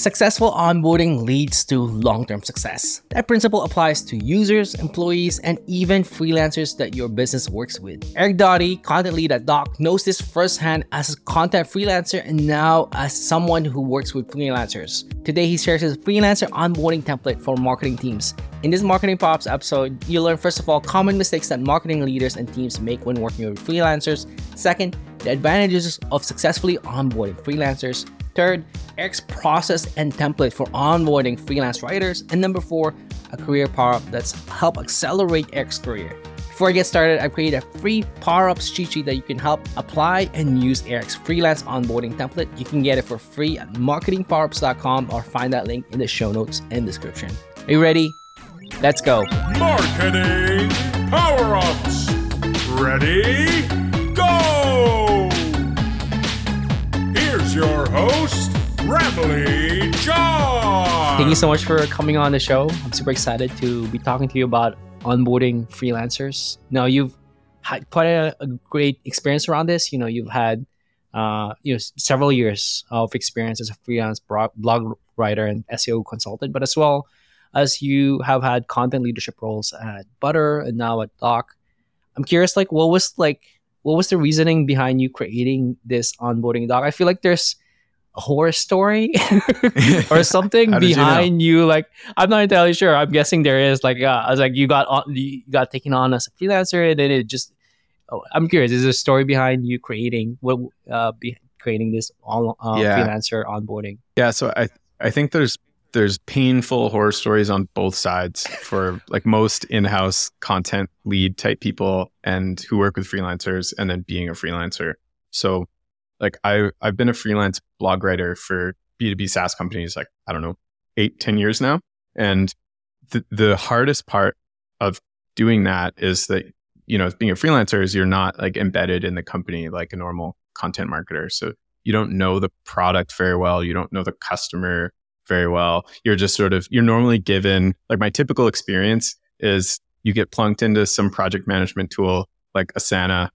Successful onboarding leads to long term success. That principle applies to users, employees, and even freelancers that your business works with. Eric Doty, content lead at Dock, knows this firsthand as a content freelancer and now as someone who works with freelancers. Today, he shares his freelancer onboarding template for marketing teams. In this Marketing Pops episode, you'll learn first of all common mistakes that marketing leaders and teams make when working with freelancers. Second, the advantages of successfully onboarding freelancers. Third, Eric's process and template for onboarding freelance writers. And number four, a career power up that's help accelerate Eric's career. Before I get started, I've created a free power ups cheat sheet that you can help apply and use Eric's freelance onboarding template. You can get it for free at marketingpowerups.com or find that link in the show notes and description. Are you ready? Let's go. Marketing Power Ups. Ready? Go! Here's your host, Ramli John. Thank you so much for coming on the show. I'm super excited to be talking to you about onboarding freelancers. Now, you've had quite a, a great experience around this. You know, you've had uh, you know several years of experience as a freelance blog writer and SEO consultant, but as well as you have had content leadership roles at Butter and now at Dock. I'm curious, like, what was like, what was the reasoning behind you creating this onboarding doc? I feel like there's a horror story or something behind you, know? you, Like, I'm not entirely sure. I'm guessing there is. Like, uh, I was like, you got on, you got taken on as a freelancer, and then it just. Oh, I'm curious. Is there a story behind you creating what uh, be, creating this all uh, yeah. freelancer onboarding? Yeah. So I I think there's there's painful horror stories on both sides for like most in-house content lead type people and who work with freelancers and then being a freelancer. So like I I've been a freelance blog writer for B2B SaaS companies like I don't know, eight, ten years now. And the the hardest part of doing that is that, you know, being a freelancer is you're not like embedded in the company like a normal content marketer. So you don't know the product very well. You don't know the customer very well. You're just sort of, you're normally given, like my typical experience is you get plunked into some project management tool like Asana.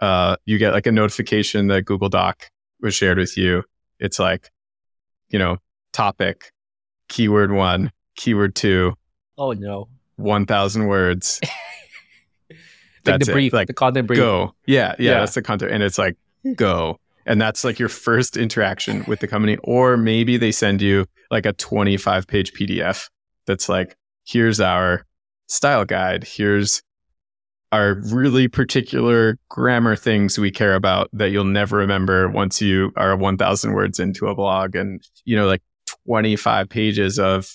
Uh, you get like a notification that Google Doc was shared with you. It's like, you know, topic, keyword one, keyword two. Oh no. 1000 words. like the brief, it. like the content brief. Go. Yeah, yeah, yeah, that's the content. And it's like, go and that's like your first interaction with the company or maybe they send you like a 25 page pdf that's like here's our style guide. Here's our really particular grammar things we care about that you'll never remember once you are 1000 words into a blog. And you know like 25 pages of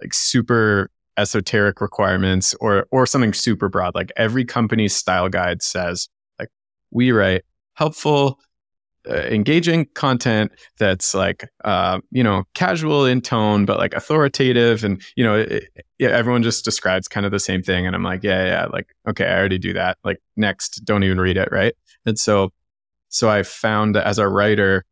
like super esoteric requirements or or something super broad. Like every company's style guide says like we write helpful uh, engaging content that's like uh, you know casual in tone but like authoritative and you know it, yeah, everyone just describes kind of the same thing. And i'm like yeah yeah like okay i already do that. Like next don't even read it right? And so so i found that as a writer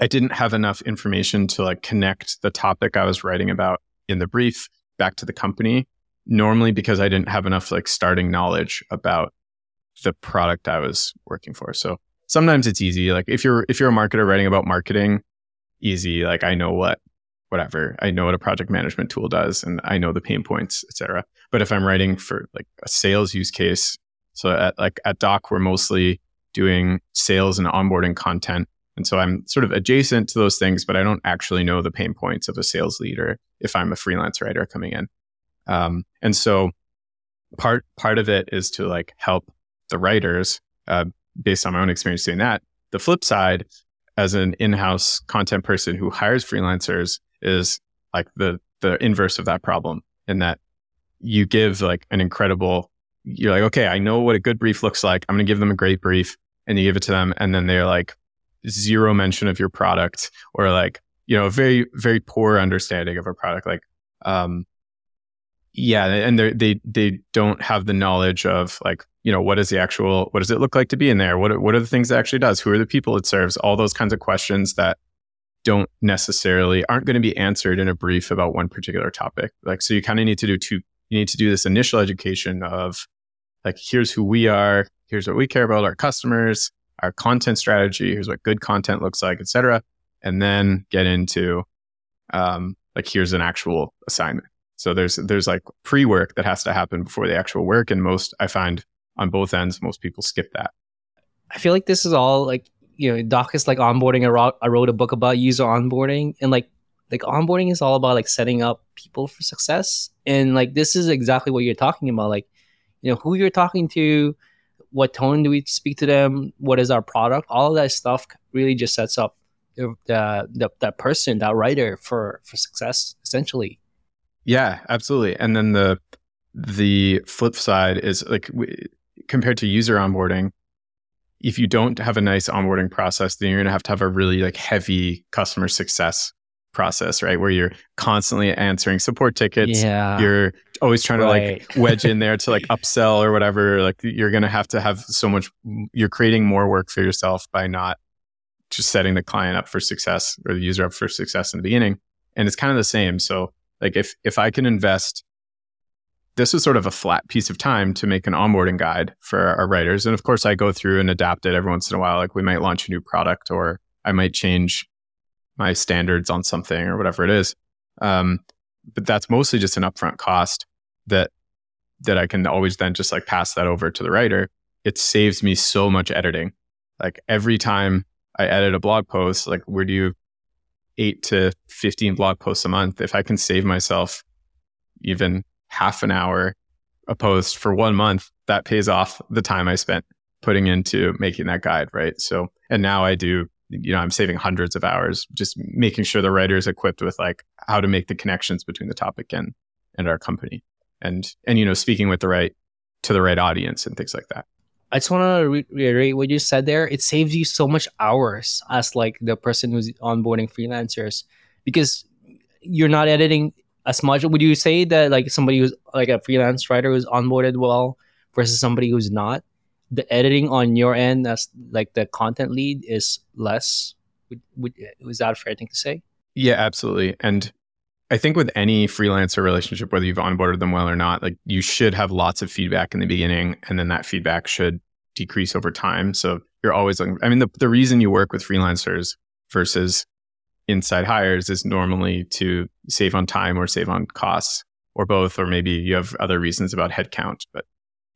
i didn't have enough information to like connect the topic i was writing about in the brief back to the company normally because i didn't have enough like starting knowledge about the product i was working for. So sometimes it's easy. Like if you're if you're a marketer writing about marketing, easy. Like I know what whatever I know what a project management tool does, and I know the pain points, etc. But if I'm writing for like a sales use case, so at like at Dock we're mostly doing sales and onboarding content. And so I'm sort of adjacent to those things, but I don't actually know the pain points of a sales leader if I'm a freelance writer coming in. Um, and so part part of it is to like help the writers uh, based on my own experience doing that. The flip side, as an in-house content person who hires freelancers, is like the the inverse of that problem, in that you give like an incredible. You're like, okay, I know what a good brief looks like. I'm going to give them a great brief, and you give it to them, and then they're like zero mention of your product, or like you know, a very very poor understanding of a product. Like, um, yeah, and they they don't have the knowledge of like you know what is the actual what does it look like to be in there? What what are the things it actually does? Who are the people it serves? All those kinds of questions that don't necessarily aren't going to be answered in a brief about one particular topic. Like so you kind of need to do two you need to do this initial education of like here's who we are here's what we care about our customers our content strategy here's what good content looks like etc and then get into um, like here's an actual assignment. So there's there's like pre work that has to happen before the actual work, and most I find on both ends, most people skip that. I feel like this is all like you know, Dock is like onboarding. I wrote, I wrote a book about user onboarding, and like like onboarding is all about like setting up people for success, and like this is exactly what you're talking about. Like, you know, who you're talking to, what tone do we speak to them, what is our product, all of that stuff really just sets up the the that person, that writer for for success, essentially. Yeah, absolutely. And then the the flip side is like compared to user onboarding, if you don't have a nice onboarding process, then you're going to have to have a really like heavy customer success process, right? Where you're constantly answering support tickets. Yeah. You're always trying Right. to like wedge in there to like upsell or whatever. Like you're going to have to have so much, you're creating more work for yourself by not just setting the client up for success or the user up for success in the beginning. And it's kind of the same. So like if, if I can invest this was sort of a flat piece of time to make an onboarding guide for our writers. And of course, I go through and adapt it every once in a while. Like we might launch a new product or I might change my standards on something or whatever it is. Um, but that's mostly just an upfront cost that that I can always then just like pass that over to the writer. It saves me so much editing. Like every time I edit a blog post, like we do you eight to 15 blog posts a month. If I can save myself even half an hour a post for one month, that pays off the time I spent putting into making that guide, right? So, and now I do, you know, I'm saving hundreds of hours just making sure the writer is equipped with like how to make the connections between the topic and and our company, and and you know, speaking with the right to the right audience and things like that. I just want to re- reiterate what you said there. It saves you so much hours as like the person who's onboarding freelancers because you're not editing as much. Would you say that like somebody who's like a freelance writer who's onboarded well versus somebody who's not? The editing on your end as like the content lead is less. Would, would, is that a fair thing to say? Yeah, absolutely. And I think with any freelancer relationship, whether you've onboarded them well or not, like you should have lots of feedback in the beginning, and then that feedback should decrease over time. So you're always looking. I mean, the, the reason you work with freelancers versus inside hires is normally to save on time or save on costs or both, or maybe you have other reasons about headcount. But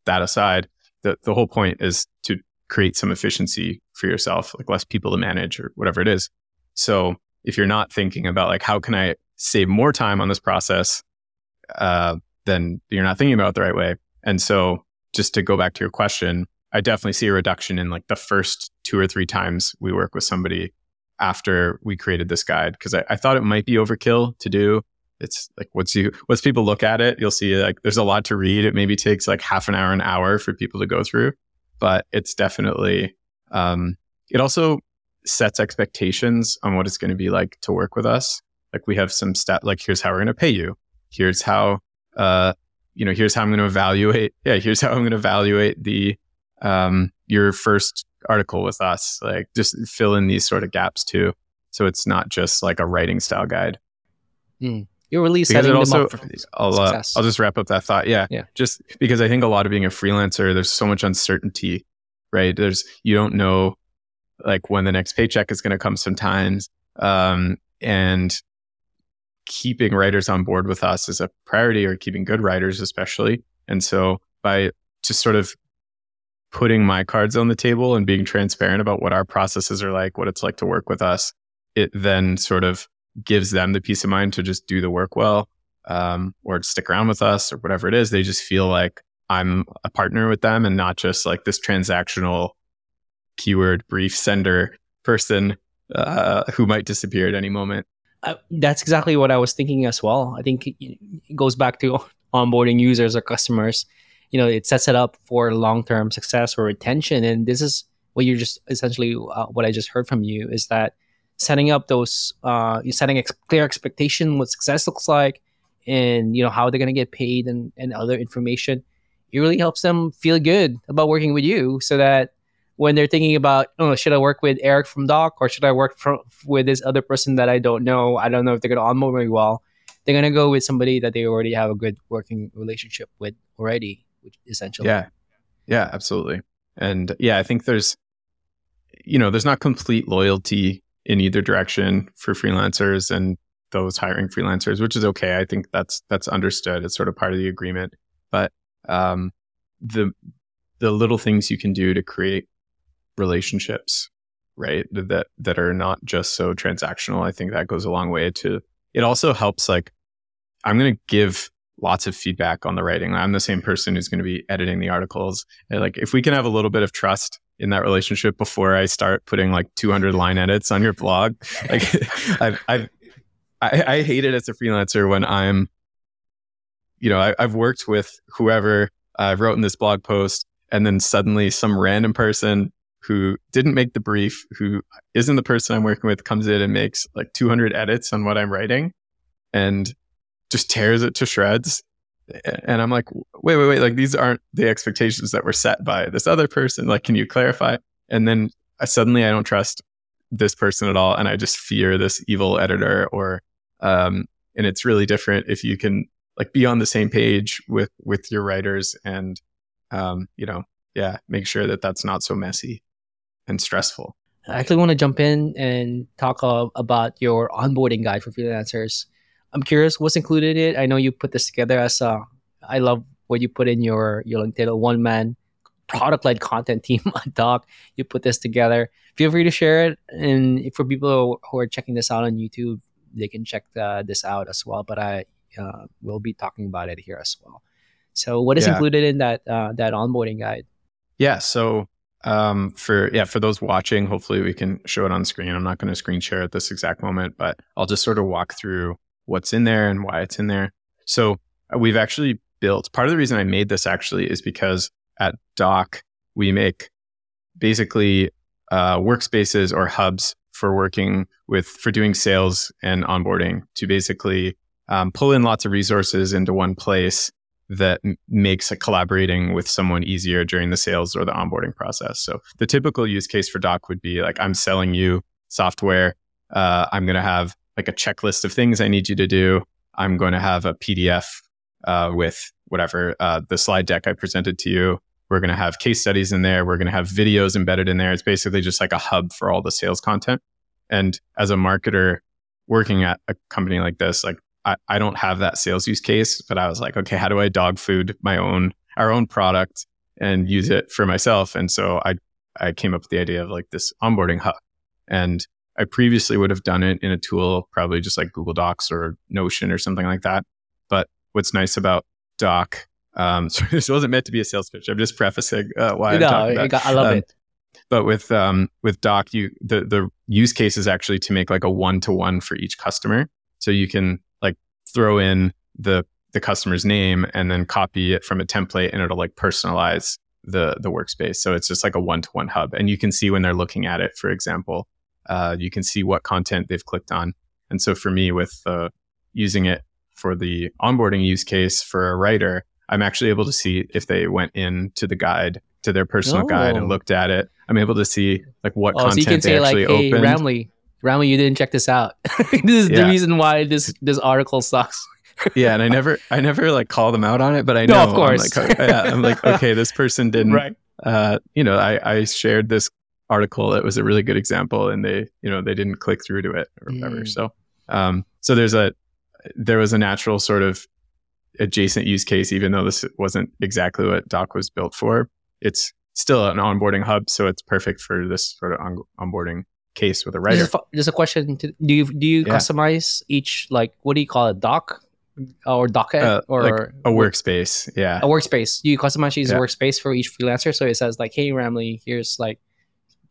that aside, the, the whole point is to create some efficiency for yourself, like less people to manage or whatever it is. So if you're not thinking about like, how can I save more time on this process, uh, then you're not thinking about it the right way. And so just to go back to your question, I definitely see a reduction in like the first two or three times we work with somebody after we created this guide because I, I, thought it might be overkill to do. It's like once you once people look at it, you'll see like there's a lot to read. It maybe takes like half an hour, an hour for people to go through, but it's definitely um, it also sets expectations on what it's going to be like to work with us. Like we have some stat like here's how we're going to pay you. Here's how uh, you know here's how I'm going to evaluate. Yeah, here's how I'm going to evaluate the um, your first article with us. Like just fill in these sort of gaps too. So it's not just like a writing style guide. Mm. You're really setting them also, up for I'll, uh. I'll just wrap up that thought. Yeah. Yeah. Just because I think a lot of being a freelancer, there's so much uncertainty, right? There's, you don't know like when the next paycheck is going to come sometimes. Um, and keeping writers on board with us is a priority or keeping good writers, especially. And so by just sort of putting my cards on the table and being transparent about what our processes are like, what it's like to work with us, it then sort of gives them the peace of mind to just do the work well um, or stick around with us or whatever it is. They just feel like I'm a partner with them and not just like this transactional keyword brief sender person uh, who might disappear at any moment. Uh, that's exactly what I was thinking as well. I think it, it goes back to onboarding users or customers. You know, it sets it up for long-term success or retention. And this is what you're just essentially uh, what I just heard from you is that setting up those, uh, you're setting ex- clear expectation what success looks like, and you know how they're gonna get paid and and other information. It really helps them feel good about working with you, so that when they're thinking about, oh, should I work with Eric from Dock or should I work from, with this other person that I don't know? I don't know if they're going to onboard me well. They're going to go with somebody that they already have a good working relationship with already, which essentially. Yeah. Yeah, absolutely. And yeah, I think there's, you know, there's not complete loyalty in either direction for freelancers. And those hiring freelancers, which is okay. I think that's that's understood. It's sort of part of the agreement. But um, the the little things you can do to create relationships, right? That that are not just so transactional. I think that goes a long way to. It also helps. Like, I'm going to give lots of feedback on the writing. I'm the same person who's going to be editing the articles. And like, if we can have a little bit of trust in that relationship before I start putting like 200 line edits on your blog, like, I've, I've I, I hate it as a freelancer when I'm, you know, I, I've worked with whoever I've written this blog post, and then suddenly some random person who didn't make the brief, who isn't the person I'm working with, comes in and makes like 200 edits on what I'm writing, and just tears it to shreds. And I'm like, wait, wait, wait, like these aren't the expectations that were set by this other person. Like, can you clarify? And then I, suddenly I don't trust this person at all. And I just fear this evil editor or, um, and it's really different if you can like be on the same page with, with your writers and, um, you know, yeah, make sure that that's not so messy and stressful. I actually want to jump in and talk uh, about your onboarding guide for freelancers. I'm curious what's included in it. I know you put this together as a. I love what you put in your your LinkedIn, a one man product led content team Dock. You put this together. Feel free to share it, and for people who are checking this out on YouTube, they can check the, this out as well. But I uh, will be talking about it here as well. So, what is yeah. included in that uh, that onboarding guide? Yeah. So um, for yeah for those watching, hopefully we can show it on screen. I'm not going to screen share at this exact moment, but I'll just sort of walk through what's in there and why it's in there. So uh, we've actually built part of the reason I made this actually is because at Dock, we make basically uh, workspaces or hubs for working with for doing sales and onboarding to basically um, pull in lots of resources into one place that m- makes collaborating with someone easier during the sales or the onboarding process. So the typical use case for Dock would be like I'm selling you software. Uh, I'm going to have like a checklist of things I need you to do. I'm going to have a PDF uh, with whatever uh, the slide deck I presented to you. We're going to have case studies in there. We're going to have videos embedded in there. It's basically just like a hub for all the sales content. And as a marketer working at a company like this, like I, I don't have that sales use case, but I was like, okay, how do I dog food my own, our own product and use it for myself? And so I, I came up with the idea of like this onboarding hub. And I previously would have done it in a tool, probably just like Google Docs or Notion or something like that. But what's nice about Dock, um, so this wasn't meant to be a sales pitch. I'm just prefacing uh, why no, I'm talking about. I love um, it. But with um, with Dock, you the the use case is actually to make like a one to one for each customer. So you can like throw in the the customer's name and then copy it from a template, and it'll like personalize the the workspace. So it's just like a one to one hub, and you can see when they're looking at it, for example, uh, you can see what content they've clicked on. And so for me, with uh, using it for the onboarding use case for a writer, I'm actually able to see if they went into the guide to their personal oh. guide and oh. looked at it. I'm able to see like what oh, content so you can say like, hey, opened. Ramli, Ramli, you didn't check this out. this is yeah. the reason why this this article sucks. yeah, and I never I never like call them out on it, but I know no, of course. I'm like, yeah, I'm like okay, this person didn't. Right. Uh, you know, I I shared this article that was a really good example and they you know they didn't click through to it or whatever. Mm. so um so there's a there was a natural sort of adjacent use case even though this wasn't exactly what Dock was built for. It's still an onboarding hub so it's perfect for this sort of on- onboarding case with a writer. just a, just a question to, do you do you yeah. customize each like what do you call it doc or docket uh, or like a workspace yeah. A workspace. You customize each yeah. workspace for each freelancer? So it says like hey Ramli here's like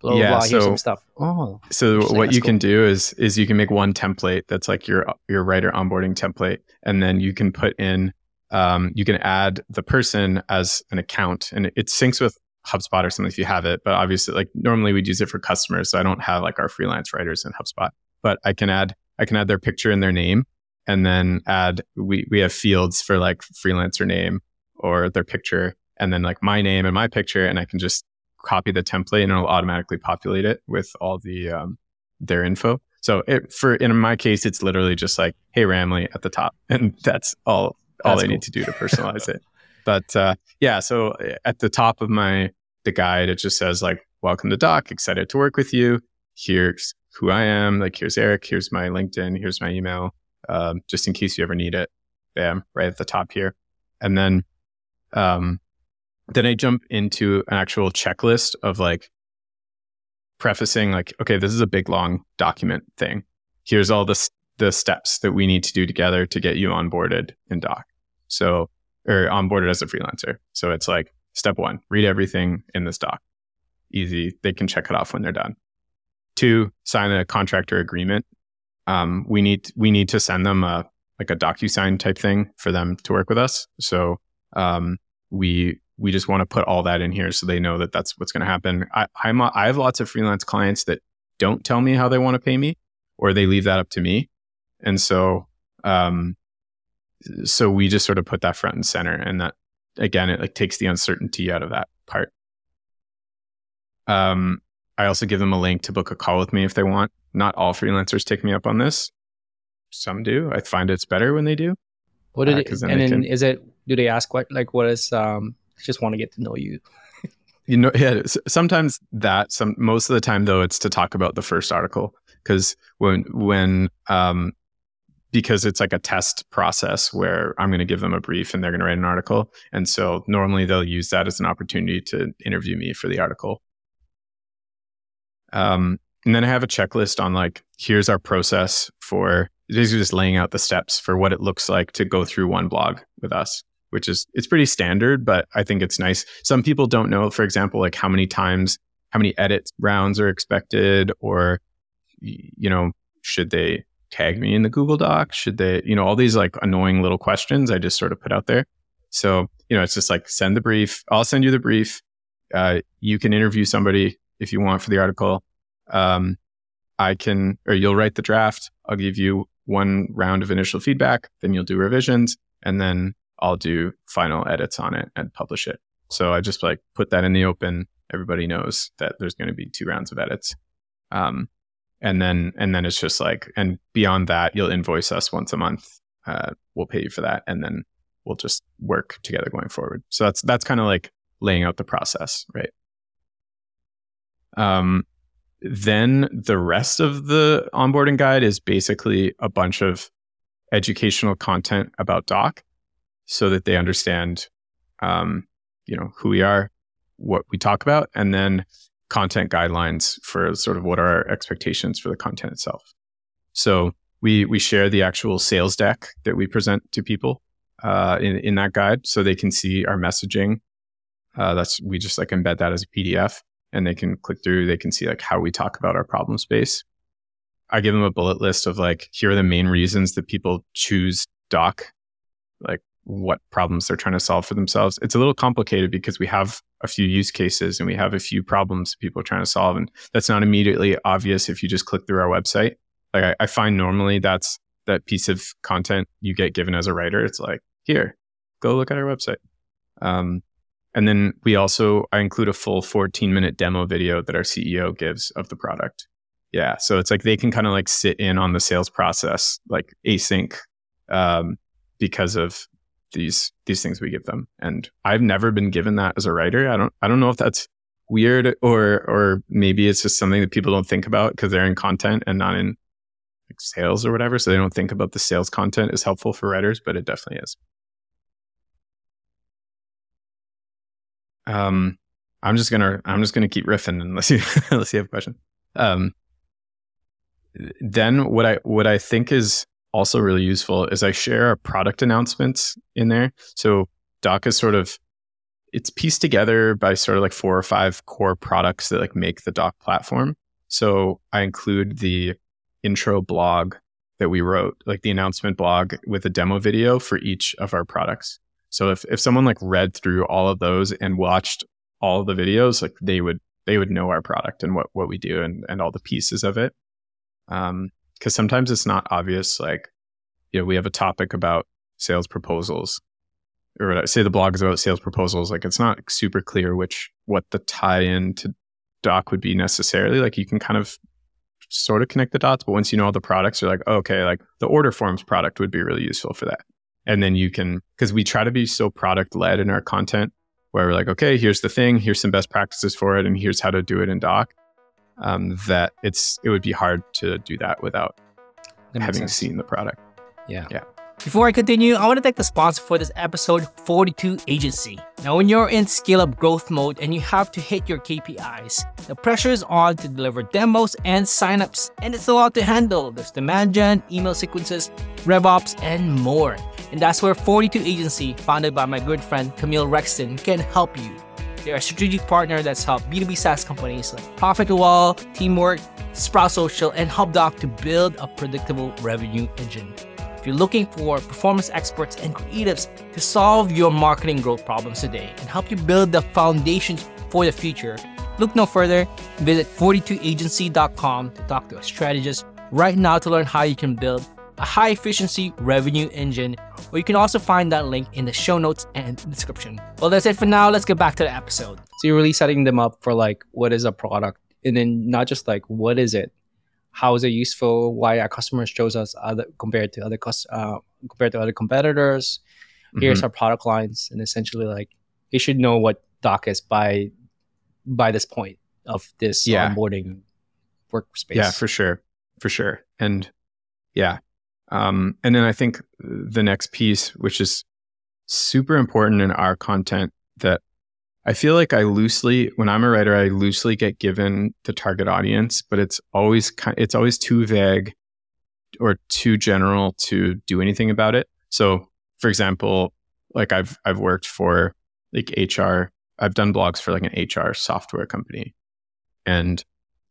blah yeah, blah. So, Here's some stuff. Oh, so what you cool. can do is is you can make one template that's like your your writer onboarding template, and then you can put in um, you can add the person as an account, and it, it syncs with HubSpot or something if you have it. But obviously, like normally we'd use it for customers, so I don't have like our freelance writers in HubSpot. But I can add I can add their picture and their name, and then add we we have fields for like freelancer name or their picture, and then like my name and my picture, and I can just copy the template and it'll automatically populate it with all the um, their info. So it, for in my case, it's literally just like, "Hey Ramli" at the top, and that's all all that's I cool. need to do to personalize it. But uh, yeah, so uh, at the top of my the guide, it just says like, "Welcome to Dock. Excited to work with you. Here's who I am. Like, here's Eric. Here's my LinkedIn. Here's my email. um, just in case you ever need it. Bam, right at the top here. And then, um, then I jump into an actual checklist of like prefacing, like, okay, this is a big long document thing. Here's all the the steps that we need to do together to get you onboarded in Dock. So, or onboarded as a freelancer. So it's like step one: read everything in this doc. Easy. They can check it off when they're done. Two, sign a contractor agreement. Um, we need we need to send them a like a DocuSign type thing for them to work with us. So um, we we just want to put all that in here so they know that that's what's going to happen. I, I'm a, I have lots of freelance clients that don't tell me how they want to pay me, or they leave that up to me, and so um, so we just sort of put that front and center, and that again it like takes the uncertainty out of that part. Um, I also give them a link to book a call with me if they want. Not all freelancers take me up on this. Some do. I find it's better when they do. What did Uh, it, then and then can- is it? Do they ask what like what is? Um, just want to get to know you. You know, yeah. Sometimes that. Some most of the time though, it's to talk about the first article because when when um because it's like a test process where I'm going to give them a brief and they're going to write an article, and so normally they'll use that as an opportunity to interview me for the article. Um, and then I have a checklist on like here's our process for basically just laying out the steps for what it looks like to go through one blog with us which is it's pretty standard, but I think it's nice. Some people don't know, for example, like how many times, how many edit rounds are expected, or you know, should they tag me in the Google Doc? Should they, you know, all these like annoying little questions I just sort of put out there. So you know, it's just like send the brief. I'll send you the brief. Uh, you can interview somebody if you want for the article. Um, I can, or you'll write the draft. I'll give you one round of initial feedback. Then you'll do revisions, and then I'll do final edits on it and publish it. So I just like put that in the open. Everybody knows that there's going to be two rounds of edits. Um, and then and then it's just like and beyond that, you'll invoice us once a month. Uh, we'll pay you for that, and then we'll just work together going forward. So that's that's kind of like laying out the process, right? Um, then the rest of the onboarding guide is basically a bunch of educational content about Dock so that they understand, um, you know, who we are, what we talk about, and then content guidelines for sort of what are our expectations for the content itself. So we we share the actual sales deck that we present to people uh, in in that guide, so they can see our messaging. Uh, that's we just like embed that as a PDF, and they can click through. They can see like how we talk about our problem space. I give them a bullet list of like here are the main reasons that people choose Dock, like what problems they're trying to solve for themselves. It's a little complicated because we have a few use cases and we have a few problems people are trying to solve. And that's not immediately obvious if you just click through our website. Like I, I find normally that's that piece of content you get given as a writer. It's like, here, go look at our website. Um, and then we also, I include a full 14 minute demo video that our CEO gives of the product. Yeah. So it's like they can kind of like sit in on the sales process, like async, um, because of these these things we give them. And i've never been given that as a writer. I don't i don't know if that's weird or or maybe it's just something that people don't think about because they're in content and not in like sales or whatever. So they don't think about the sales content as helpful for writers but it definitely is. Um i'm just gonna i'm just gonna keep riffing unless you unless you have a question. Um then what i what i think is also really useful is I share our product announcements in there. So Dock is sort of it's pieced together by sort of like four or five core products that like make the Dock platform. So I include the intro blog that we wrote, like the announcement blog with a demo video for each of our products. So if if someone like read through all of those and watched all of the videos, like they would they would know our product and what what we do and and all the pieces of it. Um, because sometimes it's not obvious. Like, you know, we have a topic about sales proposals, or uh, say the blog is about sales proposals. Like, it's not super clear which what the tie-in to Dock would be necessarily. Like, you can kind of sort of connect the dots, but once you know all the products, you're like, okay, like the order forms product would be really useful for that. And then you can, because we try to be so product led in our content, where we're like, okay, here's the thing, here's some best practices for it, and here's how to do it in Dock um, that it's it would be hard to do that without That having sense. seen the product. Yeah. Yeah. Before I continue, I want to thank the sponsor for this episode, 42 Agency. Now, when you're in scale up growth mode and you have to hit your KPIs, the pressure is on to deliver demos and signups, and it's a lot to handle. There's demand gen, email sequences, RevOps, and more. And that's where 42 Agency, founded by my good friend Camille Rexton, can help you. They're a strategic partner that's helped B2B SaaS companies like Profitwell, Teamwork, Sprout Social, and HubDoc to build a predictable revenue engine. If you're looking for performance experts and creatives to solve your marketing growth problems today and help you build the foundations for the future, look no further. Visit 42agency.com to talk to a strategist right now to learn how you can build a high efficiency revenue engine, or you can also find that link in the show notes and description. Well, that's it for now. Let's get back to the episode. So you're really setting them up for like what is a product, and then not just like what is it, how is it useful, why our customers chose us other compared to other cus- uh, compared to other competitors. Here's Mhm. our product lines, and essentially like you should know what Dock is by by this point of this Yeah. onboarding workspace. Yeah, for sure. For sure. And yeah. Um, and then I think the next piece, which is super important in our content, that I feel like I loosely, when I'm a writer, I loosely get given the target audience, but it's always it's always too vague or too general to do anything about it. So, for example, like I've I've worked for like HR, I've done blogs for like an HR software company, and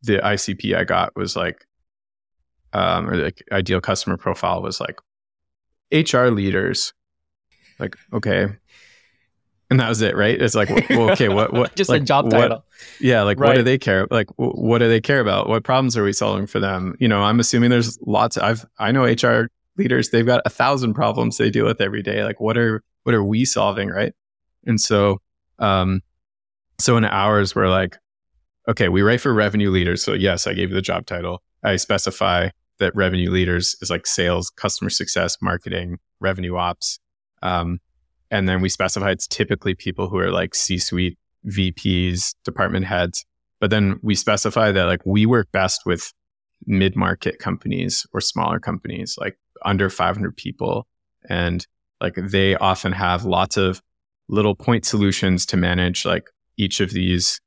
the ICP I got was like, um, or like ideal customer profile was like HR leaders. Like, okay. And that was it, right? It's like, well, okay, what, what, just like, a job what- title. yeah, like what do they care? Like, wh- what do they care about? What problems are we solving for them? You know, I'm assuming there's lots. I've I know HR leaders. They've got a thousand problems they deal with every day. Like, what are what are we solving, right? And so, um, so in ours, we're like, okay, we write for revenue leaders. So yes, I gave you the job title. I specify that revenue leaders is like sales, customer success, marketing, revenue ops. Um, and then we specify it's typically people who are like C-suite VPs, department heads. But then we specify that like we work best with mid-market companies or smaller companies, like under 500 people. And like they often have lots of little point solutions to manage like each of these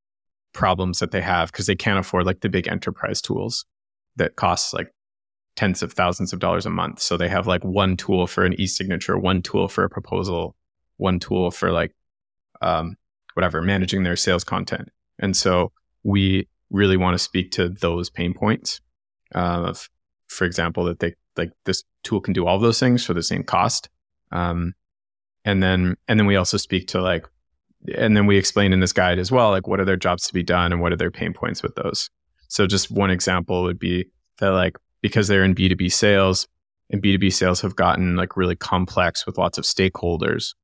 problems that they have because they can't afford like the big enterprise tools that costs like tens of thousands of dollars a month. So they have like one tool for an e-signature, one tool for a proposal, one tool for like um, whatever managing their sales content. And so we really want to speak to those pain points uh, of, for example, that they like this tool can do all those things for the same cost. Um, and then and then we also speak to like and then we explain in this guide as well like what are their jobs to be done and what are their pain points with those so just one example would be that like because they're in b2b sales and b2b sales have gotten like really complex with lots of stakeholders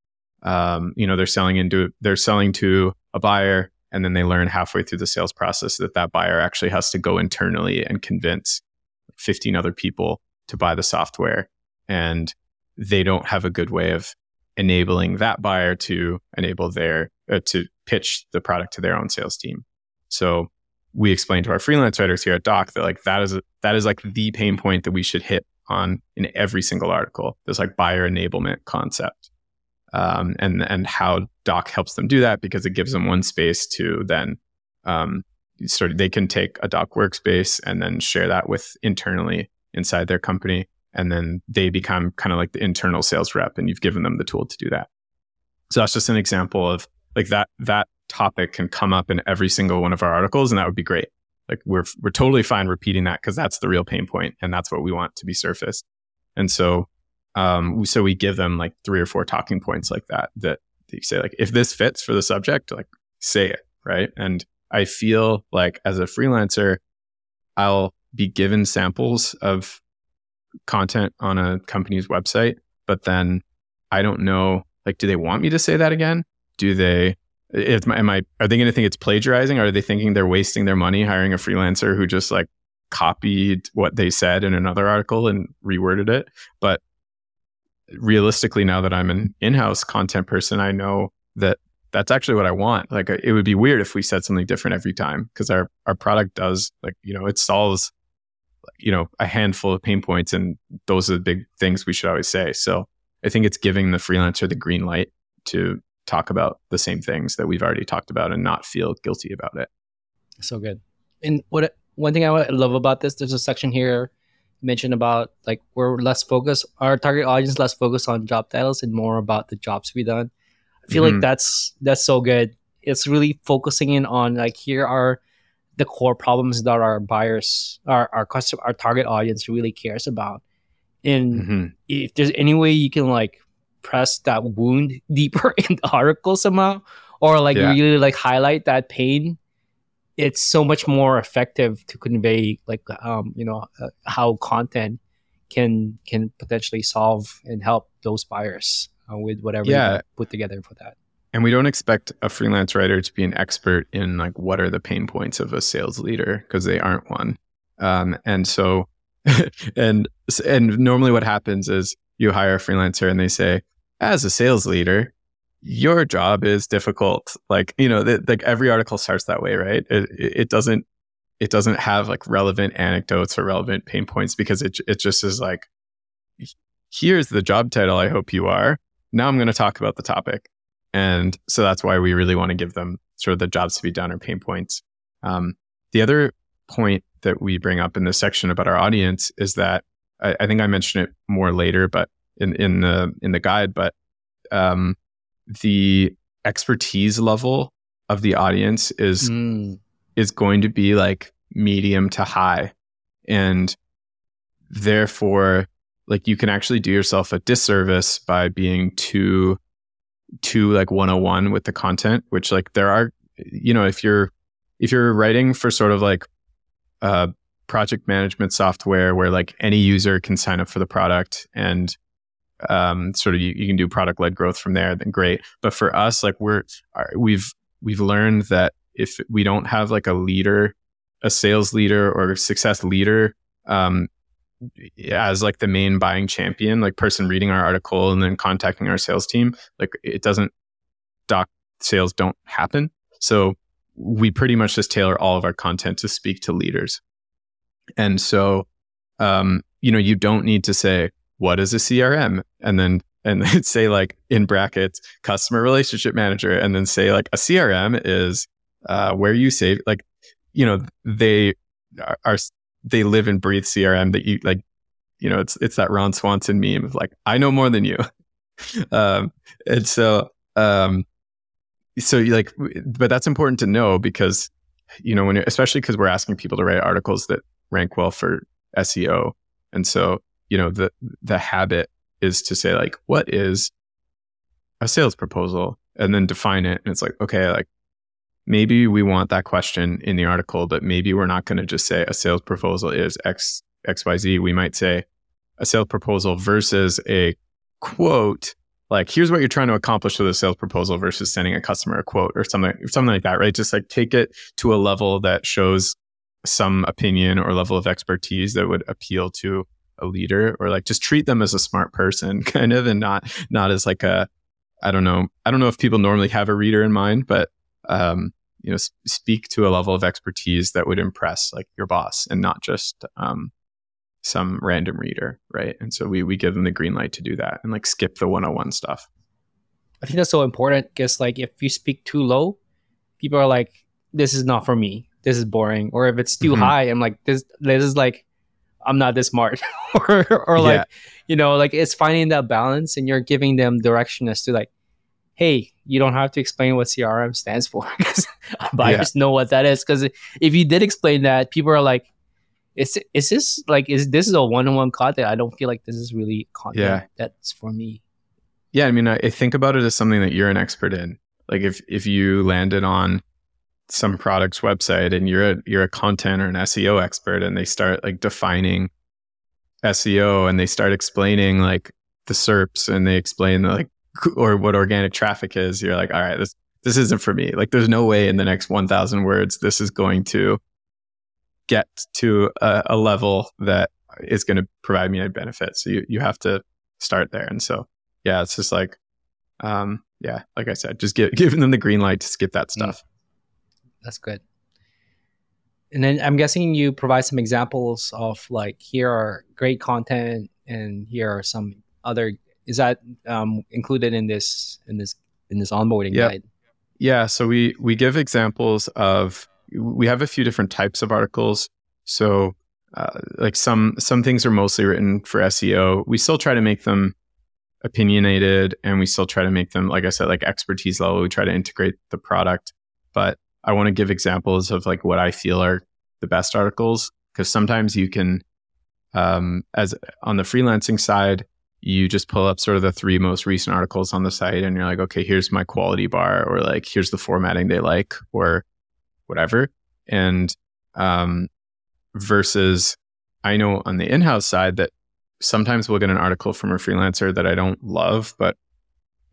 um, you know they're selling into they're selling to a buyer and then they learn halfway through the sales process that that buyer actually has to go internally and convince 15 other people to buy the software and they don't have a good way of enabling that buyer to enable their uh, to pitch the product to their own sales team. So we explain to our freelance writers here at Dock that like that is a, that is like the pain point that we should hit on in every single article. This like buyer enablement concept, um, and and how Dock helps them do that because it gives them one space to then um, sort of they can take a Dock workspace and then share that with internally inside their company and then they become kind of like the internal sales rep and you've given them the tool to do that so that's just an example of like that that topic can come up in every single one of our articles and that would be great. Like we're we're totally fine repeating that because that's the real pain point and that's what we want to be surfaced. And so um so we give them like three or four talking points like that that you say like if this fits for the subject like say it right? And i feel like as a freelancer i'll be given samples of content on a company's website, but then I don't know, like, do they want me to say that again? Do they, is, am I, are they going to think it's plagiarizing? Or Are they thinking they're wasting their money hiring a freelancer who just like copied what they said in another article and reworded it? But realistically, now that I'm an in house content person, I know that that's actually what I want. Like, it would be weird if we said something different every time because our, our product does, like, you know, it solves you know a handful of pain points and those are the big things we should always say so i think it's giving the freelancer the green light to talk about the same things that we've already talked about and not feel guilty about it So good. And what one thing I love about this, there's a section here mentioned about like we're less focused, our target audience less focused on job titles and more about the jobs to be done. I feel Mhm. like that's that's so good. It's really focusing in on like here are the core problems that our buyers, our our customer, our target audience really cares about. And Mhm. if there's any way you can like press that wound deeper in the article somehow or like Yeah. really like highlight that pain it's so much more effective to convey like um you know uh, how content can can potentially solve and help those buyers uh, with whatever you Yeah. put together for that And we don't expect a freelance writer to be an expert in like what are the pain points of a sales leader because they aren't one. Um, and so, and and normally what happens is you hire a freelancer and they say, as a sales leader, your job is difficult. Like you know, th- like every article starts that way, right? It, it doesn't it doesn't have like relevant anecdotes or relevant pain points because it it just is like, here's the job title. I hope you are. Now I'm going to talk about the topic. And so that's why we really want to give them sort of the jobs to be done or pain points. Um, the other point that we bring up in this section about our audience is that I, I think I mentioned it more later, but in, in the in the guide, but um, the expertise level of the audience is Mm, is going to be like medium to high. And therefore, like you can actually do yourself a disservice by being too too like 101 with the content, which like there are you know, if you're if you're writing for sort of like uh project management software where like any user can sign up for the product and um, sort of you, you can do product led growth from there, then great. But for us, like we're we've we've learned that if we don't have like a leader, a sales leader or a success leader, um, as like the main buying champion, like person reading our article and then contacting our sales team, like it doesn't Dock sales don't happen. So we pretty much just tailor all of our content to speak to leaders. And so, um, you know, you don't need to say, what is a CRM? And then, and then say like in brackets, customer relationship manager. And then say like a CRM is, uh, where you save, like, you know, they are, are, they live and breathe CRM that you like, you know, it's, it's that Ron Swanson meme of like, I know more than you. um, and so, um, so you like, but that's important to know because, you know, when, especially because we're asking people to write articles that rank well for SEO. And so, you know, the, the habit is to say like, what is a sales proposal? And then define it. And it's like, okay, like maybe we want that question in the article, but maybe we're not going to just say a sales proposal is X, XYZ. We might say a sales proposal versus a quote like here's what you're trying to accomplish with a sales proposal versus sending a customer a quote or something something like that right just like take it to a level that shows some opinion or level of expertise that would appeal to a leader or like just treat them as a smart person kind of and not not as like a i don't know i don't know if people normally have a reader in mind but um you know speak to a level of expertise that would impress like your boss and not just um some random reader right? And so we we give them the green light to do that and like skip the 101 stuff. I think that's so important because like if you speak too low people are like this is not for me. This is boring. Or if it's too Mhm. high i'm like this this is like i'm not this smart or or like Yeah. you know like it's finding that balance and you're giving them direction as to like hey you don't have to explain what crm stands for because buyers know what that is because if you did explain that people are like is is this like is this is a one-on-one content i don't feel like this is really content Yeah. that's for me Yeah, I mean, I, I think about it as something that you're an expert in. Like if if you landed on some product's website and you're a you're a content or an SEO expert, and they start like defining SEO and they start explaining like the SERPs and they explain like or what organic traffic is, you're like, all right, this this isn't for me. Like, there's no way in the next 1,000 words this is going to get to a, a level that is going to provide me a benefit. So you you have to start there, and so yeah, it's just like, um, yeah, like I said, just give, giving them the green light to skip that stuff. That's good and then I'm guessing you provide some examples of like here are great content and here are some other. Is that um, included in this in this in this onboarding Yep. guide? Yeah, so we we give examples of we have a few different types of articles. So uh, like some some things are mostly written for SEO. We still try to make them opinionated and we still try to make them like I said like expertise level. We try to integrate the product, but I want to give examples of like what I feel are the best articles because sometimes you can um as on the freelancing side you just pull up sort of the three most recent articles on the site and you're like, okay, here's my quality bar, or like, here's the formatting they like, or whatever. And um, versus, I know on the in house side that sometimes we'll get an article from a freelancer that I don't love, but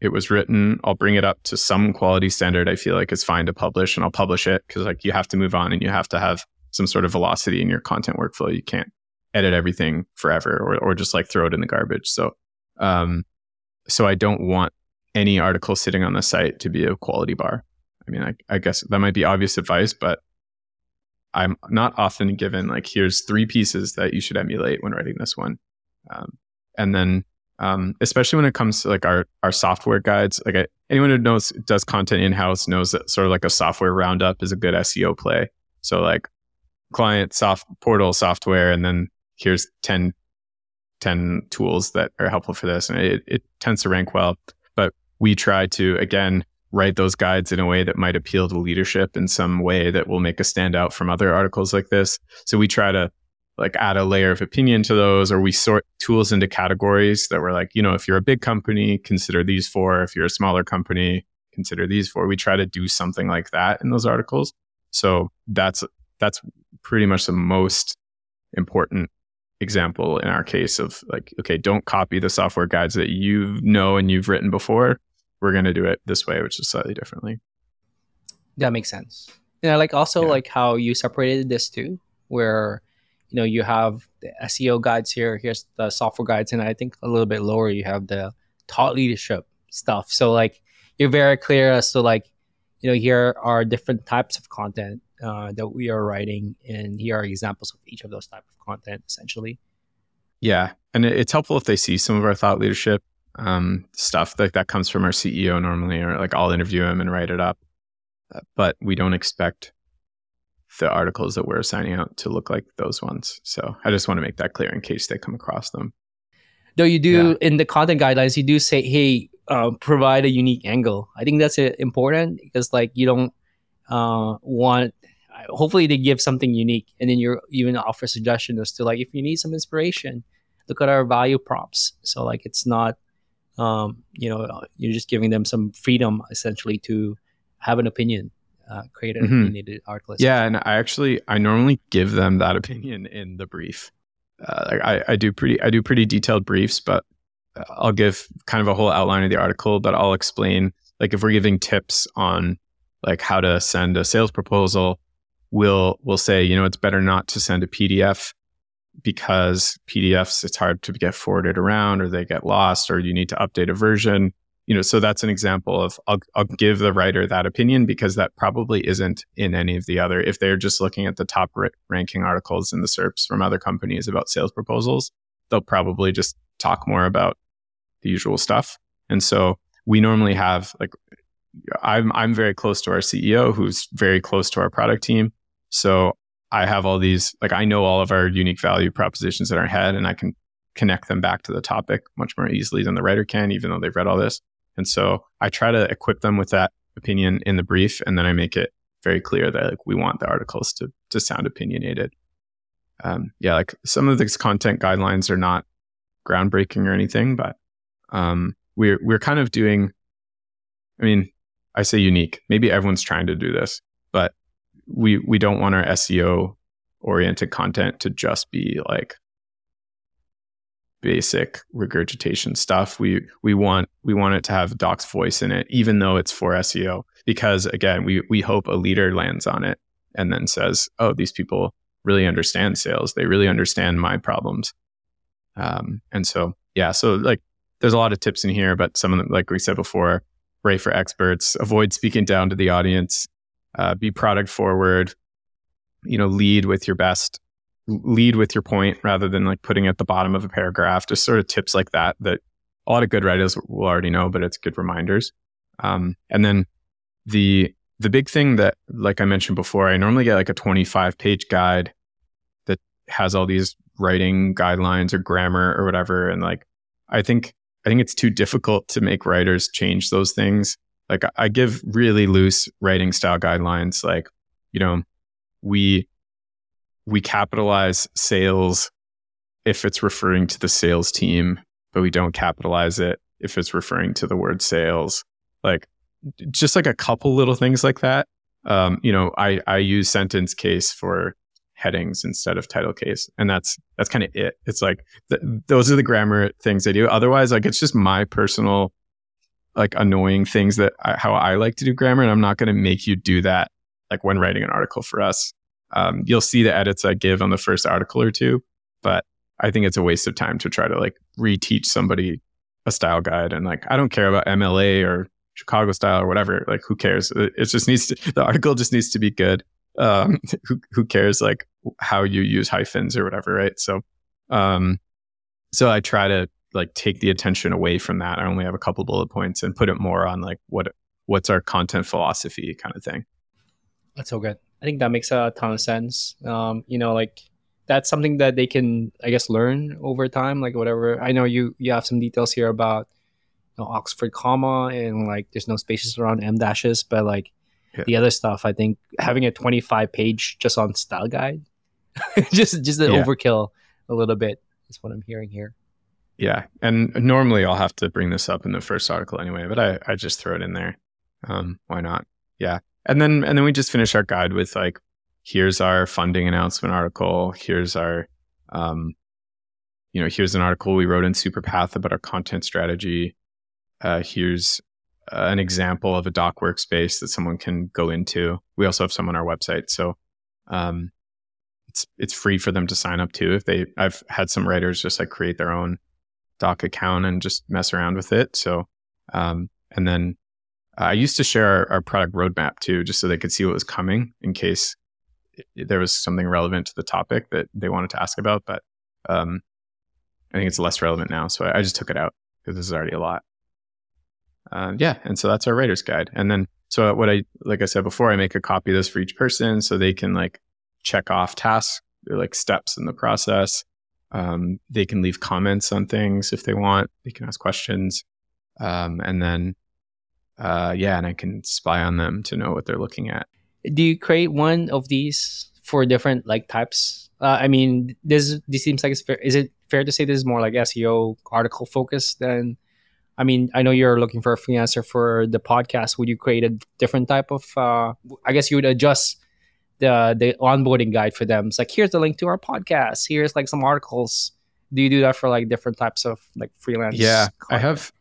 it was written. I'll bring it up to some quality standard I feel like is fine to publish, and I'll publish it because like you have to move on and you have to have some sort of velocity in your content workflow. You can't edit everything forever or, or just like throw it in the garbage. So, um, so I don't want any article sitting on the site to be a quality bar. I mean, I, I guess that might be obvious advice, but I'm not often given like, here's three pieces that you should emulate when writing this one. Um, and then, um, especially when it comes to like our, our software guides, like I, anyone who knows does content in house knows that sort of like a software roundup is a good SEO play. So like client soft portal software, and then here's 10, 10 tools that are helpful for this. And it, it tends to rank well. But we try to, again, write those guides in a way that might appeal to leadership in some way that will make us stand out from other articles like this. So we try to like add a layer of opinion to those, or we sort tools into categories that we're like, you know, if you're a big company, consider these four. If you're a smaller company, consider these four. We try to do something like that in those articles. So that's that's pretty much the most important example in our case of like, okay, don't copy the software guides that you know and you've written before. We're going to do it this way, which is slightly differently. That makes sense. Yeah, like also Yeah. like how you separated this too, where you know you have the SEO guides here, here's the software guides, and I think a little bit lower you have the thought leadership stuff. So like you're very clear as to like you know here are different types of content uh, that we are writing, and here are examples of each of those type of content essentially. Yeah, and it's helpful if they see some of our thought leadership um, stuff like that comes from our CEO normally, or like I'll interview him and write it up. Uh, but we don't expect the articles that we're assigning out to look like those ones. So I just want to make that clear in case they come across them. Though you do in the content guidelines, you do say, "Hey, uh, provide a unique angle." I think that's uh, important because like you don't uh, want. Hopefully, they give something unique, and then you're even offer suggestions as to like if you need some inspiration, look at our value props. So like it's not, um, you know, you're just giving them some freedom essentially to have an opinion, uh, create an Mhm. opinionated article. Yeah, and I actually I normally give them that opinion in the brief. Uh, I, I do pretty I do pretty detailed briefs, but uh, I'll give kind of a whole outline of the article, but I'll explain like if we're giving tips on like how to send a sales proposal, we'll we'll say you know it's better not to send a PDF because PDFs it's hard to get forwarded around or they get lost or you need to update a version you know so that's an example of I'll, I'll give the writer that opinion because that probably isn't in any of the other if they're just looking at the top ra- ranking articles in the serps from other companies about sales proposals they'll probably just talk more about the usual stuff. And so we normally have like i'm i'm very close to our ceo who's very close to our product team. So i have all these like i know all of our unique value propositions in our head and i can connect them back to the topic much more easily than the writer can even though they've read all this and so I try to equip them with that opinion in the brief, and then I make it very clear that like we want the articles to to sound opinionated. Um, yeah, like some of these content guidelines are not groundbreaking or anything, but um, we're we're kind of doing. I mean, I say unique. Maybe everyone's trying to do this, but we we don't want our SEO oriented content to just be like basic regurgitation stuff. We we want we want it to have Dock's voice in it, even though it's for SEO. Because again, we we hope a leader lands on it and then says, "Oh, these people really understand sales. They really understand my problems." Um, and so yeah, so like there's a lot of tips in here, but some of them, like we said before, pray for experts, avoid speaking down to the audience, uh, be product forward. you know, lead with your best, lead with your point rather than like putting at the bottom of a paragraph. Just sort of tips like that that a lot of good writers will already know, but it's good reminders. Um, and then the the big thing that, like I mentioned before, I normally get like a 25 page guide that has all these writing guidelines or grammar or whatever. And like, I think I think it's too difficult to make writers change those things. Like I give really loose writing style guidelines. Like, you know, we we capitalize sales if it's referring to the sales team, but we don't capitalize it if it's referring to the word sales. Like just like a couple little things like that. Um, you know, I I use sentence case for headings instead of title case, and that's that's kind of it. It's like th- those are the grammar things I do. Otherwise, like it's just my personal like annoying things that I, how I like to do grammar, and I'm not going to make you do that. Like when writing an article for us, um, you'll see the edits I give on the first article or two, but I think it's a waste of time to try to like reteach somebody a style guide. And like I don't care about MLA or Chicago style or whatever. Like, who cares? It, just needs to, the article just needs to be good. Um, who, who cares like how you use hyphens or whatever, right? So, um, so I try to like take the attention away from that. I only have a couple bullet points and put it more on like what what's our content philosophy kind of thing. That's so good. I think that makes a ton of sense. Um, you know, like that's something that they can, I guess, learn over time. Like whatever. I know you you have some details here about know, Oxford comma and like there's no spaces around em dashes, but like yeah. the other stuff, I think having a 25 page just on style guide, just just an yeah. overkill a little bit is what I'm hearing here. Yeah, and normally I'll have to bring this up in the first article anyway, but I I just throw it in there. Um, why not? Yeah, and then and then we just finish our guide with like, here's our funding announcement article. Here's our um, you know, here's an article we wrote in Superpath about our content strategy uh, here's uh, an example of a Dock workspace that someone can go into. We also have some on our website, so um, it's it's free for them to sign up to. If they, I've had some writers just like create their own Dock account and just mess around with it. So, um, and then I used to share our, our, product roadmap too, just so they could see what was coming in case there was something relevant to the topic that they wanted to ask about. But um, I think it's less relevant now, so I, I just took it out because this is already a lot uh, yeah, and so that's our writer's guide. And then, so what I, like I said before, I make a copy of this for each person so they can like check off tasks, like steps in the process. Um, they can leave comments on things if they want. They can ask questions. Um, and then, uh, yeah, and I can spy on them to know what they're looking at. Do you create one of these for different like types? Uh, I mean, this this seems like it's fair. Is it fair to say this is more like SEO article focused than I mean, I know you're looking for a freelancer for the podcast. Would you create a different type of? Uh, I guess you would adjust the the onboarding guide for them. It's like here's the link to our podcast. Here's like some articles. Do you do that for like different types of like freelance? Yeah, content? I have.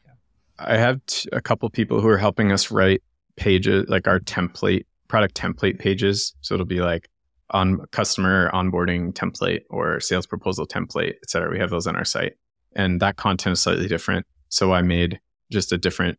I have t- a couple people who are helping us write pages, like our template product template pages. So it'll be like on customer onboarding template or sales proposal template, et cetera. We have those on our site, and that content is slightly different. So I made just a different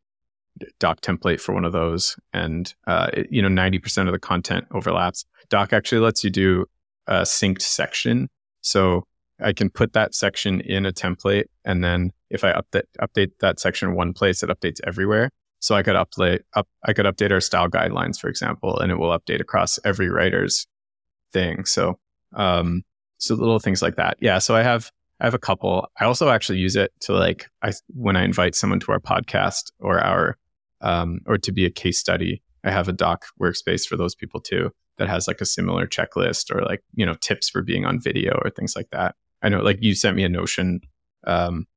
Dock template for one of those. And, uh, it, you know, 90% of the content overlaps. Dock actually lets you do a synced section. So I can put that section in a template. And then if I update, update that section one place, it updates everywhere. So I could update, up, I could update our style guidelines, for example, and it will update across every writer's thing. So, um, so little things like that. Yeah. So I have, I have a couple. I also actually use it to like I when I invite someone to our podcast or our um, or to be a case study. I have a Dock workspace for those people too that has like a similar checklist or like you know tips for being on video or things like that. I know like you sent me a Notion um,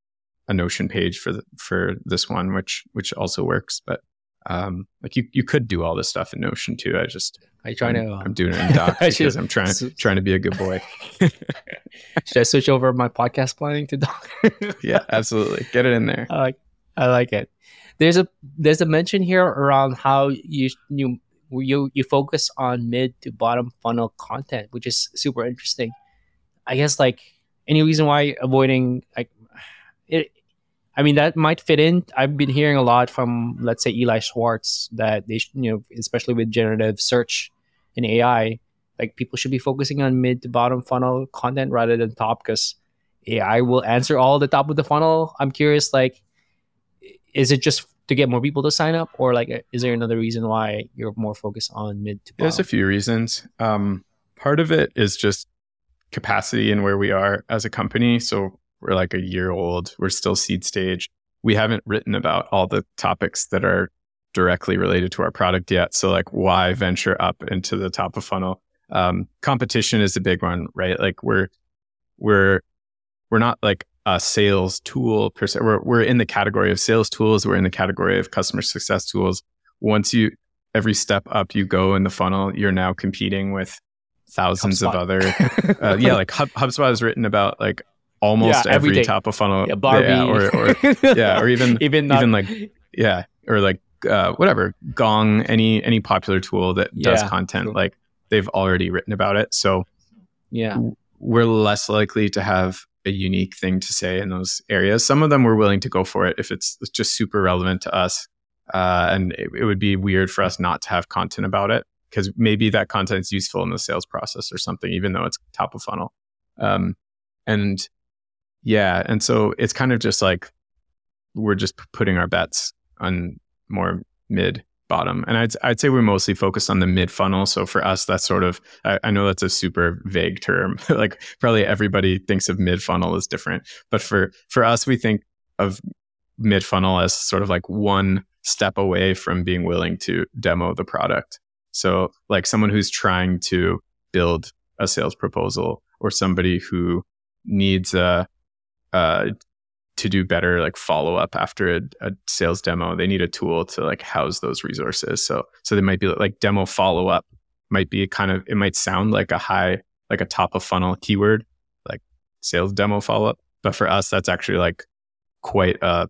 a Notion page for the, for this one, which which also works. But um, like you you could do all this stuff in Notion too. I just I try I'm, to. I'm doing it in Dock because I'm trying trying to be a good boy. Should I switch over my podcast planning to Dock? yeah, absolutely. Get it in there. I like I like it. There's a there's a mention here around how you you you you focus on mid to bottom funnel content, which is super interesting. I guess like any reason why avoiding like it I mean, that might fit in. I've been hearing a lot from, let's say, Eli Schwartz that they, you know, especially with generative search and AI, like people should be focusing on mid to bottom funnel content rather than top because AI will answer all the top of the funnel. I'm curious, like, is it just to get more people to sign up, or like, is there another reason why you're more focused on mid to bottom? There's a few reasons. Um, part of it is just capacity and where we are as a company. So we're like a year old. We're still seed stage. We haven't written about all the topics that are directly related to our product yet. So like, why venture up into the top of funnel? Um, competition is a big one, right? Like we're we're we're not like a sales tool per se. We're we're in the category of sales tools. We're in the category of customer success tools. Once you every step up you go in the funnel, you're now competing with thousands HubSpot. of other. Uh, yeah, like Hub, HubSpot has written about like almost Yeah, every everything. top of funnel. yeah, Barbie, yeah, or, or yeah, or even even not, even like yeah, or like uh, whatever Gong, any any popular tool that does Yeah, content, true. like they've already written about it. So yeah, we're less likely to have a unique thing to say in those areas. Some of them we're willing to go for it if it's just super relevant to us. Uh, and it, it would be weird for us not to have content about it because maybe that content is useful in the sales process or something, even though it's top of funnel. Um, and yeah, and so it's kind of just like we're just putting our bets on more mid bottom. And I'd, I'd say we're mostly focused on the mid funnel. So for us, that's sort of, I, I know that's a super vague term. like probably everybody thinks of mid funnel as different, but for, for us, we think of mid funnel as sort of like one step away from being willing to demo the product. So like someone who's trying to build a sales proposal or somebody who needs a, to do better like follow up after a, a sales demo they need a tool to like house those resources. So so they might be like demo follow up might be kind of it might sound like a high like a top of funnel keyword like sales demo follow up but for us that's actually like quite a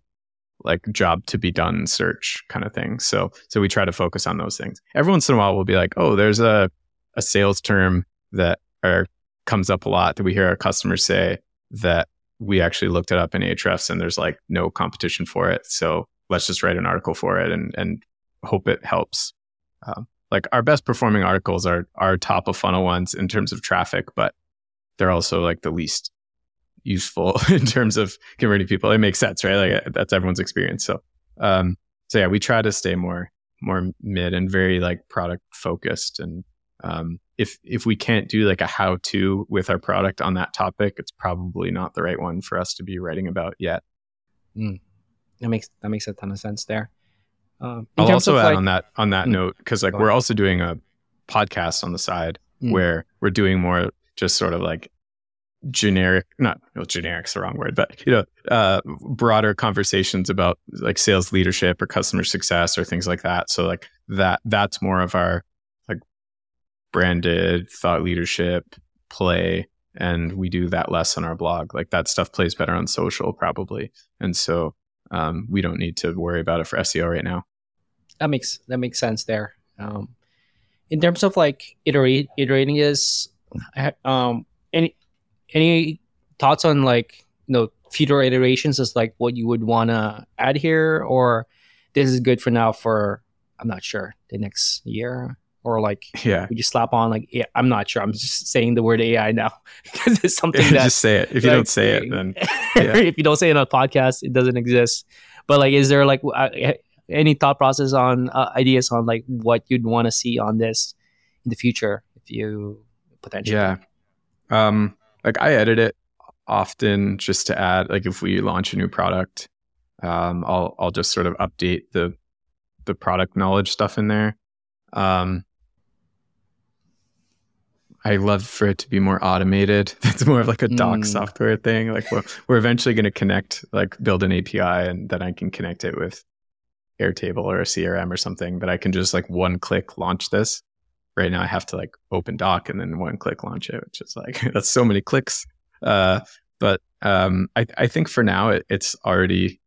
like job to be done search kind of thing so so we try to focus on those things every once in a while we'll be like oh there's a a sales term that are comes up a lot that we hear our customers say that we actually looked it up in Ahrefs and there's like no competition for it. So let's just write an article for it and and hope it helps. Um, like our best performing articles are are top of funnel ones in terms of traffic, but they're also like the least useful in terms of converting people. It makes sense, right? Like that's everyone's experience. So um so yeah, we try to stay more more mid and very like product focused and um if if we can't do like a how to with our product on that topic, it's probably not the right one for us to be writing about yet. Mm. that makes that makes a ton of sense there. Um, I'll also add like, on that on that Mm. note because like we're also doing a podcast on the side Mm. where we're doing more just sort of like generic not well, generic's the wrong word but you know uh broader conversations about like sales leadership or customer success or things like that. So like that that's more of our like branded thought leadership play and we do that less on our blog. Like that stuff plays better on social probably. And so um, we don't need to worry about it for seo right now. That makes that makes sense there. Um, in terms of like iterate iterating is, um, any any thoughts on like you know future iterations is like what you would want to add here, or this is good for now for I'm not sure the next year, or like yeah we just slap on like yeah, I'm not sure. I'm just saying the word AI now because it's something that just say it if you like, don't say it then yeah. if you don't say it on a podcast, it doesn't exist. But like, is there like uh, any thought process on uh, ideas on like what you'd want to see on this in the future if you potentially? Yeah. Um, like I edit it often just to add, like if we launch a new product, um, I'll I'll just sort of update the the product knowledge stuff in there. Um, I love for it to be more automated. That's more of like a Dock Mm. software thing. Like we're we're eventually going to connect, like build an API, and then I can connect it with Airtable or a CRM or something. But I can just like one click launch this. Right now, I have to like open Dock and then one click launch it, which is like that's so many clicks. Uh, but um, I I think for now it, it's already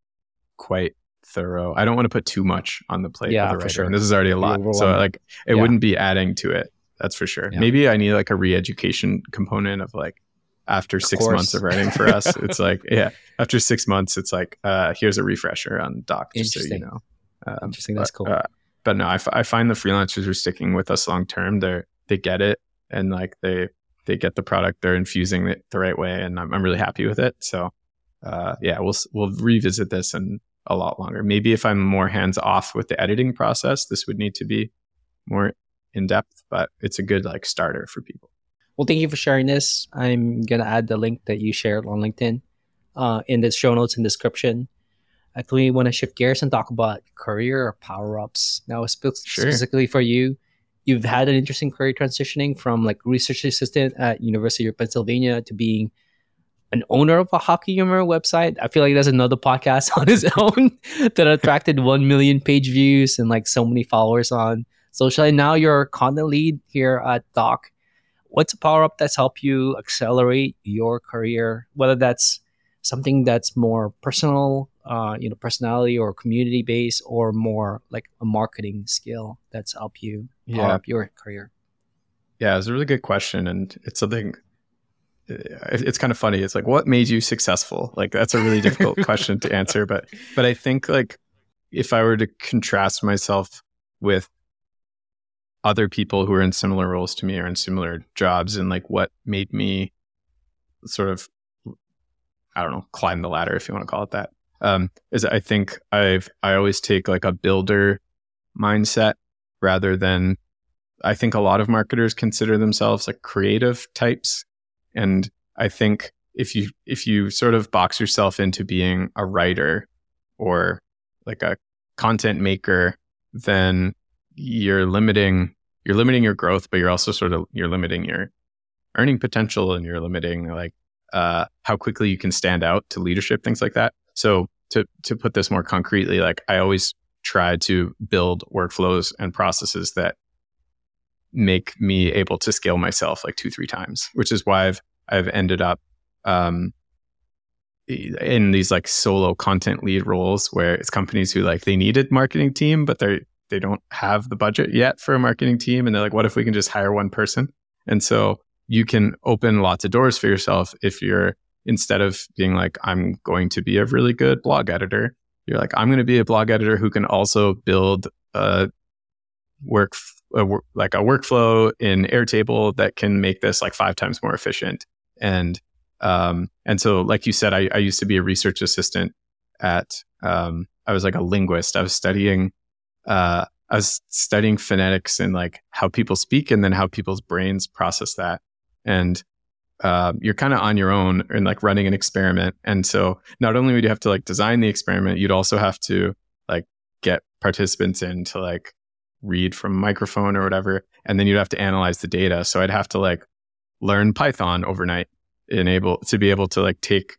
quite thorough. I don't want to put too much on the plate. Yeah, of the for sure. And this is already a lot. So like it Yeah. wouldn't be adding to it. That's for sure. Yeah. Maybe I need like a re-education component of like after six course. months of writing for us, it's like yeah. After six months, it's like uh, here's a refresher on Dock, just so you know. Um, Interesting. That's cool. uh, but no, I, f- I find the freelancers are sticking with us long term, they're they get it. and like they they get the product, they're infusing it the right way, and I'm I'm really happy with it. So uh, yeah, we'll we'll revisit this in a lot longer. Maybe if I'm more hands off with the editing process, this would need to be more in depth, but it's a good like starter for people. Well, thank you for sharing this. I'm gonna add the link that you shared on LinkedIn uh, in the show notes and description. I think we want to shift gears and talk about career or power ups. Now, spe- Sure. specifically for you, you've had an interesting career transitioning from like research assistant at University of Pennsylvania to being an owner of a hockey humor website. I feel like that's another podcast on its own that attracted 1 million page views and like so many followers on social. And now you're a content lead here at Dock. What's a power up that's helped you accelerate your career, whether that's something that's more personal, uh, you know, personality or community based, or more like a marketing skill that's helped you power Yeah. up your career? Yeah, it's a really good question, and it's something. uh, It's kind of funny. It's like, what made you successful? Like, that's a really difficult question to answer. But, but I think like, if I were to contrast myself with other people who are in similar roles to me or in similar jobs, and like what made me sort of, I don't know, climb the ladder, if you want to call it that, um, is I think I've I always take like a builder mindset rather than I think a lot of marketers consider themselves like creative types. And I think if you if you sort of box yourself into being a writer or like a content maker, then you're limiting you're limiting your growth, but you're also sort of you're limiting your earning potential and you're limiting like uh, how quickly you can stand out to leadership, things like that. So to to put this more concretely, like I always try to build workflows and processes that make me able to scale myself like two three times which is why i've i've ended up um in these like solo content lead roles where it's companies who like they needed marketing team but they they don't have the budget yet for a marketing team and they're like what if we can just hire one person? And so you can open lots of doors for yourself if you're instead of being like i'm going to be a really good blog editor you're like i'm going to be a blog editor who can also build a work a, like a workflow in Airtable that can make this like five times more efficient. And um, and so, like you said, I, I used to be a research assistant at. Um, I was like a linguist. I was studying. Uh, I was studying phonetics and like how people speak, and then how people's brains process that. And um, you're kind of on your own and like running an experiment. And so, not only would you have to like design the experiment, you'd also have to like get participants in to like read from a microphone or whatever and then you'd have to analyze the data so i'd have to like learn python overnight and able to be able to like take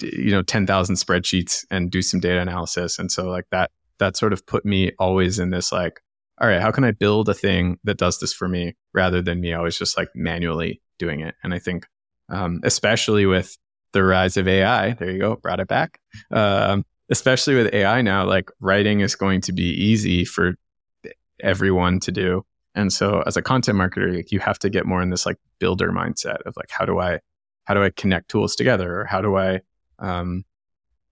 you know 10,000 spreadsheets and do some data analysis and so like that that sort of put me always in this like all right how can i build a thing that does this for me rather than me always just like manually doing it and i think um, especially with the rise of ai there you go brought it back um, especially with ai now like writing is going to be easy for everyone to do. And so as a content marketer, like, you have to get more in this like builder mindset of like how do I how do I connect tools together or how do I um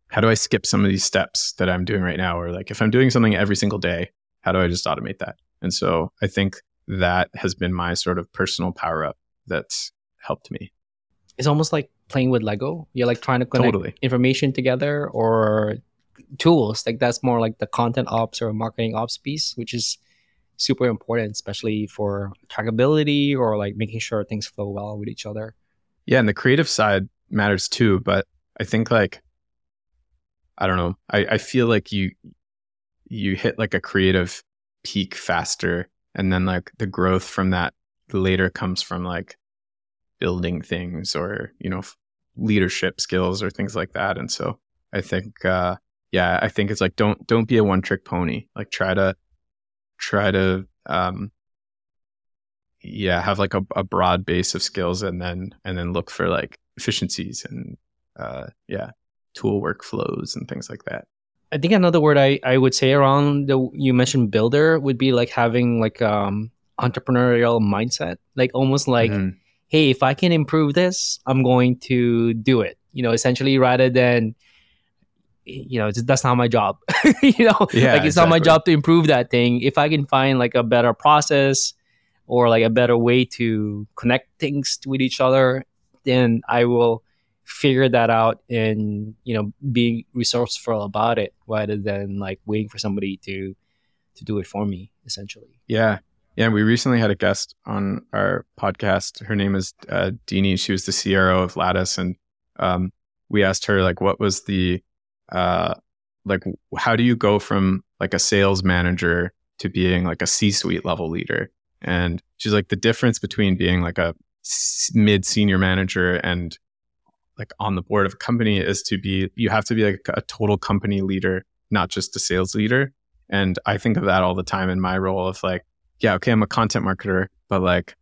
how do I skip some of these steps that I'm doing right now or like if I'm doing something every single day, how do I just automate that? And so I think that has been my sort of personal power up that's helped me. It's almost like playing with Lego. You're like trying to connect Totally. information together or tools. Like that's more like the content ops or marketing ops piece, which is super important, especially for trackability or like making sure things flow well with each other. Yeah, and the creative side matters too, but I think like I don't know. I, I feel like you you hit like a creative peak faster and then like the growth from that later comes from like building things or you know leadership skills or things like that. And so i think uh yeah i think it's like don't don't be a one trick pony. Like try to try to um yeah have like a, a broad base of skills and then and then look for like efficiencies and uh yeah tool workflows and things like that. I think another word I, I would say around the you mentioned builder would be like having like um entrepreneurial mindset. Like almost like, Mhm. hey, if I can improve this, I'm going to do it. You know, essentially rather than you know, that's not my job. you know, Yeah, like it's not my job to improve that thing. If I can find like a better process or like a better way to connect things with each other, then I will figure that out and you know being resourceful about it rather than like waiting for somebody to to do it for me essentially Yeah. Yeah. We recently had a guest on our podcast. Her name is uh, Deanie. She was the CRO of Lattice. And um, we asked her, like, what was the, uh, like, how do you go from like a sales manager to being like a C suite level leader? And she's like, the difference between being like a mid senior manager and like on the board of a company is to be, you have to be like a total company leader, not just a sales leader. And I think of that all the time in my role of like, yeah, okay, I'm a content marketer, but like,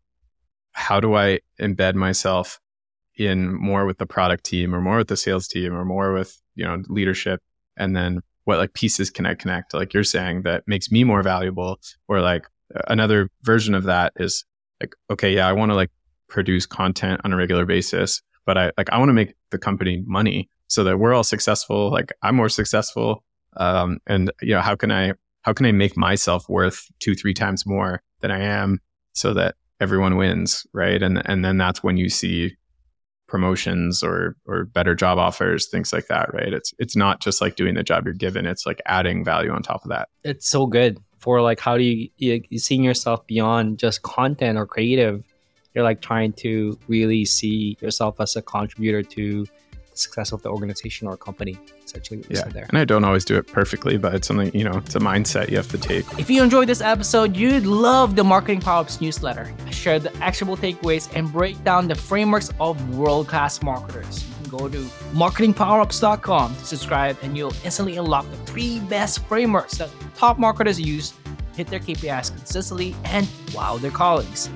how do I embed myself in more with the product team or more with the sales team or more with, you know, leadership? And then what like pieces can I connect? Like you're saying that makes me more valuable or like another version of that is like, okay, yeah, I want to like produce content on a regular basis, but I like, I want to make the company money so that we're all successful. Like I'm more successful. Um, and you know, how can I how can I make myself worth two, three times more than I am so that everyone wins, right? And and then that's when you see promotions or or better job offers, things like that, right? It's it's not just like doing the job you're given; it's like adding value on top of that. it's so good for like how do you, you seeing yourself beyond just content or creative you're like trying to really see yourself as a contributor to success of the organization or company essentially what you Yeah, said there and I don't always do it perfectly, but it's something you know, it's a mindset you have to take. If you enjoyed this episode, you'd love the Marketing Power Ups newsletter. I share the actionable takeaways and break down the frameworks of world class marketers. You can go to marketingpowerups.com to subscribe, and you'll instantly unlock the three best frameworks that top marketers use to hit their KPIs consistently and wow their colleagues.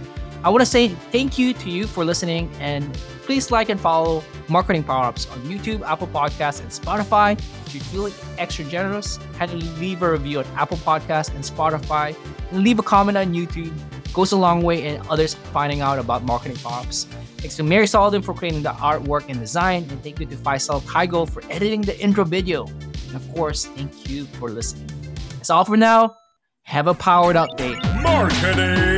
I want to say thank you to you for listening, and please like and follow Marketing Power Ups on YouTube, Apple Podcasts, and Spotify. If you feel extra generous, head and leave a review on Apple Podcasts and Spotify, and leave a comment on YouTube. Goes a long way in others finding out about Marketing Power Ups. Thanks to Mary Sullivan for creating the artwork and design, and thank you to Faisal Kaigo for editing the intro video. And of course, thank you for listening. That's all for now. Have a powered update. Marketing